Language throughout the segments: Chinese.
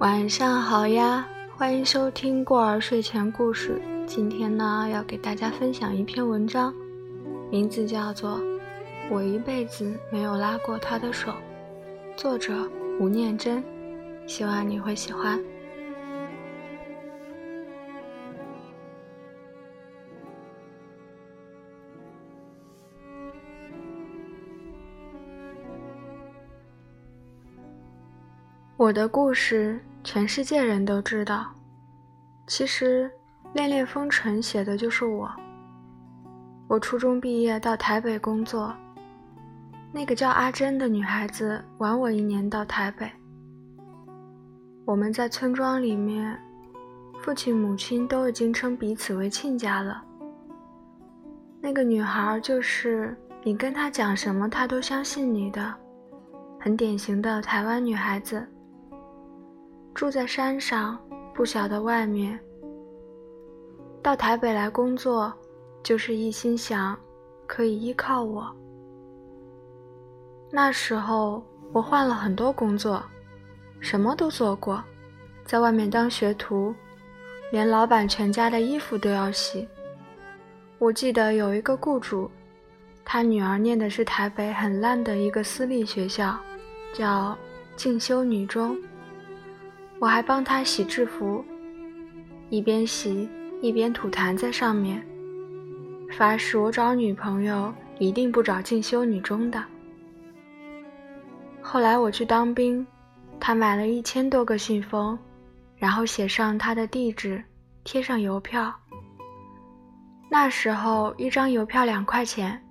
晚上好呀，欢迎收听过儿睡前故事。今天呢，要给大家分享一篇文章，名字叫做《我一辈子没有拉过他的手》，作者吴念真。希望你会喜欢。我的故事，全世界人都知道。其实，《恋恋风尘》写的就是我。我初中毕业到台北工作，那个叫阿珍的女孩子晚我一年到台北。我们在村庄里面，父亲母亲都已经称彼此为亲家了。那个女孩就是你跟她讲什么，她都相信你的，很典型的台湾女孩子。住在山上，不晓得外面。到台北来工作，就是一心想可以依靠我。那时候我换了很多工作，什么都做过，在外面当学徒，连老板全家的衣服都要洗。我记得有一个雇主，他女儿念的是台北很烂的一个私立学校，叫进修女中。我还帮他洗制服，一边洗一边吐痰在上面，发誓我找女朋友一定不找进修女中的。后来我去当兵，他买了一千多个信封，然后写上他的地址，贴上邮票。那时候一张邮票两块钱，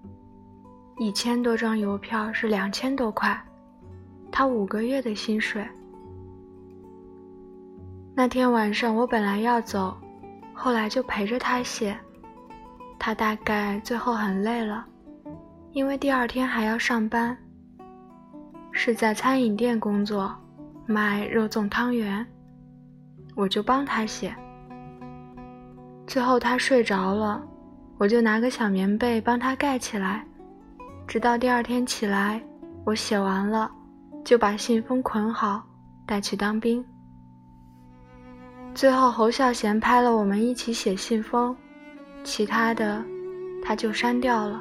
一千多张邮票是两千多块，他五个月的薪水。那天晚上我本来要走，后来就陪着他写。他大概最后很累了，因为第二天还要上班。是在餐饮店工作，卖肉粽汤圆。我就帮他写。最后他睡着了，我就拿个小棉被帮他盖起来，直到第二天起来，我写完了，就把信封捆好，带去当兵。最后，侯孝贤拍了我们一起写信封，其他的他就删掉了，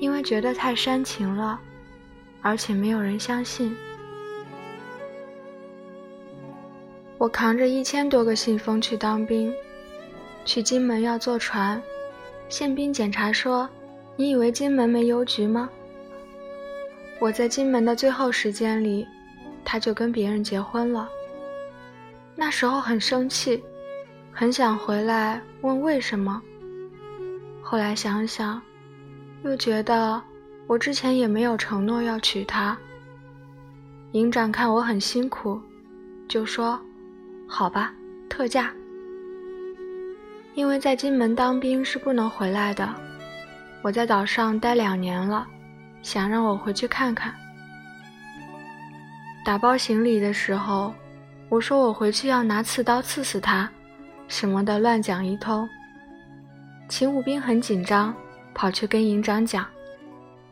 因为觉得太煽情了，而且没有人相信。我扛着一千多个信封去当兵，去金门要坐船，宪兵检查说：“你以为金门没邮局吗？”我在金门的最后时间里，他就跟别人结婚了。那时候很生气，很想回来问为什么。后来想想，又觉得我之前也没有承诺要娶她。营长看我很辛苦，就说：“好吧，特价。”因为在金门当兵是不能回来的，我在岛上待两年了，想让我回去看看。打包行李的时候。我说我回去要拿刺刀刺死他，什么的乱讲一通。秦武兵很紧张，跑去跟营长讲。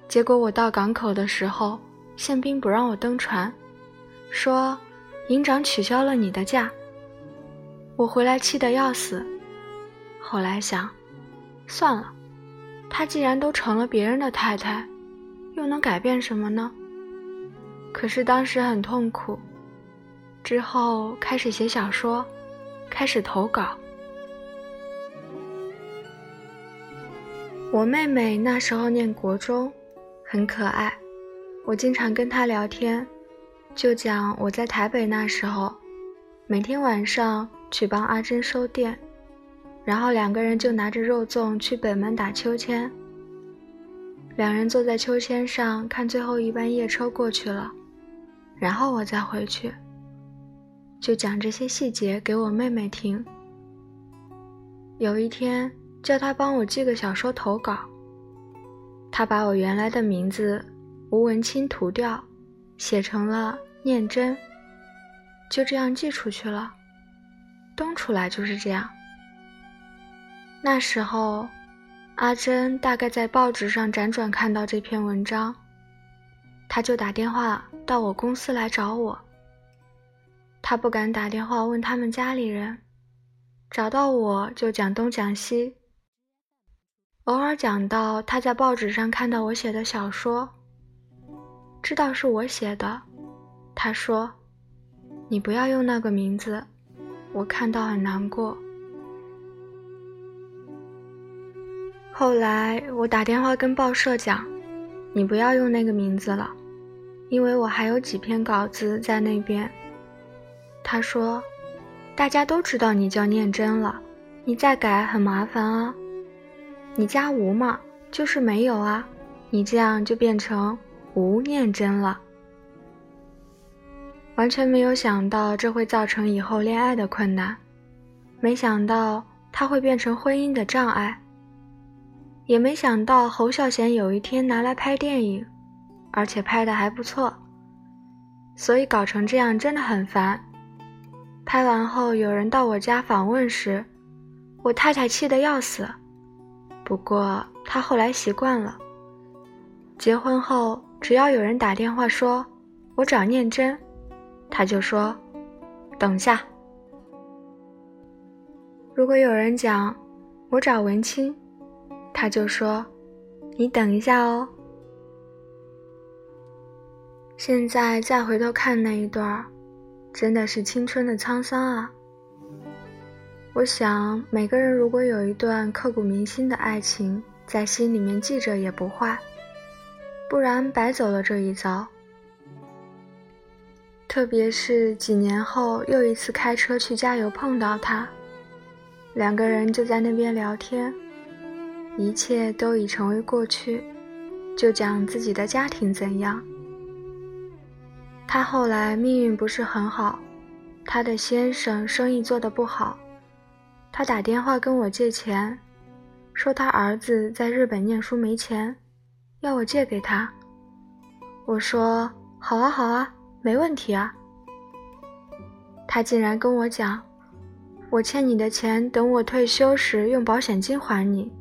结果我到港口的时候，宪兵不让我登船，说营长取消了你的假。我回来气得要死。后来想，算了，他既然都成了别人的太太，又能改变什么呢？可是当时很痛苦。之后开始写小说，开始投稿。我妹妹那时候念国中，很可爱，我经常跟她聊天，就讲我在台北那时候，每天晚上去帮阿珍收店，然后两个人就拿着肉粽去北门打秋千。两人坐在秋千上看最后一班夜车过去了，然后我再回去。就讲这些细节给我妹妹听。有一天叫她帮我寄个小说投稿，她把我原来的名字吴文清涂掉，写成了念真，就这样寄出去了。东出来就是这样。那时候，阿珍大概在报纸上辗转看到这篇文章，她就打电话到我公司来找我。他不敢打电话问他们家里人，找到我就讲东讲西。偶尔讲到他在报纸上看到我写的小说，知道是我写的，他说：“你不要用那个名字，我看到很难过。”后来我打电话跟报社讲：“你不要用那个名字了，因为我还有几篇稿子在那边。”他说：“大家都知道你叫念真了，你再改很麻烦啊。你加无嘛，就是没有啊，你这样就变成吴念真了。完全没有想到这会造成以后恋爱的困难，没想到他会变成婚姻的障碍，也没想到侯孝贤有一天拿来拍电影，而且拍的还不错，所以搞成这样真的很烦。”拍完后，有人到我家访问时，我太太气得要死。不过她后来习惯了。结婚后，只要有人打电话说“我找念真”，她就说“等下”。如果有人讲“我找文清”，她就说“你等一下哦”。现在再回头看那一段儿。真的是青春的沧桑啊！我想，每个人如果有一段刻骨铭心的爱情在心里面记着也不坏，不然白走了这一遭。特别是几年后又一次开车去加油碰到他，两个人就在那边聊天，一切都已成为过去，就讲自己的家庭怎样。他后来命运不是很好，他的先生生意做得不好，他打电话跟我借钱，说他儿子在日本念书没钱，要我借给他。我说好啊好啊，没问题啊。他竟然跟我讲，我欠你的钱，等我退休时用保险金还你。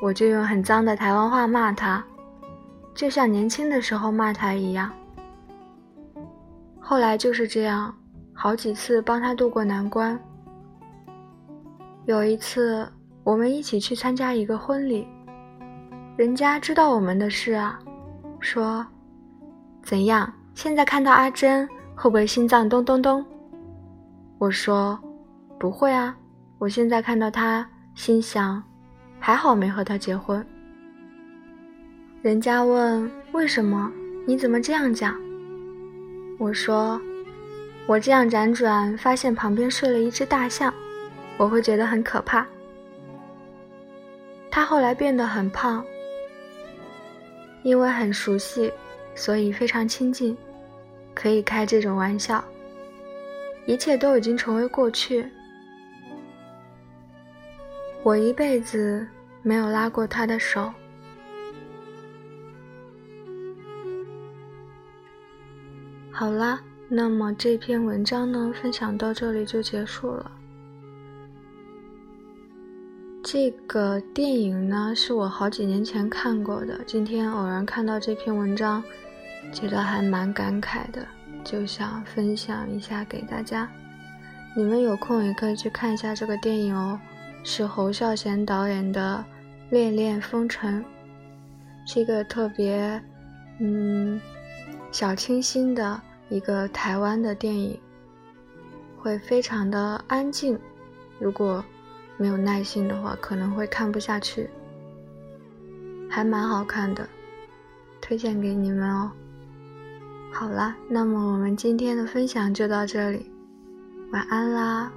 我就用很脏的台湾话骂他，就像年轻的时候骂他一样。后来就是这样，好几次帮他渡过难关。有一次，我们一起去参加一个婚礼，人家知道我们的事啊，说：“怎样？现在看到阿珍，会不会心脏咚咚咚？”我说：“不会啊，我现在看到她，心想，还好没和他结婚。”人家问：“为什么？你怎么这样讲？”我说：“我这样辗转，发现旁边睡了一只大象，我会觉得很可怕。”他后来变得很胖，因为很熟悉，所以非常亲近，可以开这种玩笑。一切都已经成为过去。我一辈子没有拉过他的手。好啦，那么这篇文章呢，分享到这里就结束了。这个电影呢，是我好几年前看过的，今天偶然看到这篇文章，觉得还蛮感慨的，就想分享一下给大家。你们有空也可以去看一下这个电影哦，是侯孝贤导演的《恋恋风尘》，是一个特别，嗯。小清新的一个台湾的电影，会非常的安静。如果没有耐心的话，可能会看不下去。还蛮好看的，推荐给你们哦。好啦，那么我们今天的分享就到这里，晚安啦。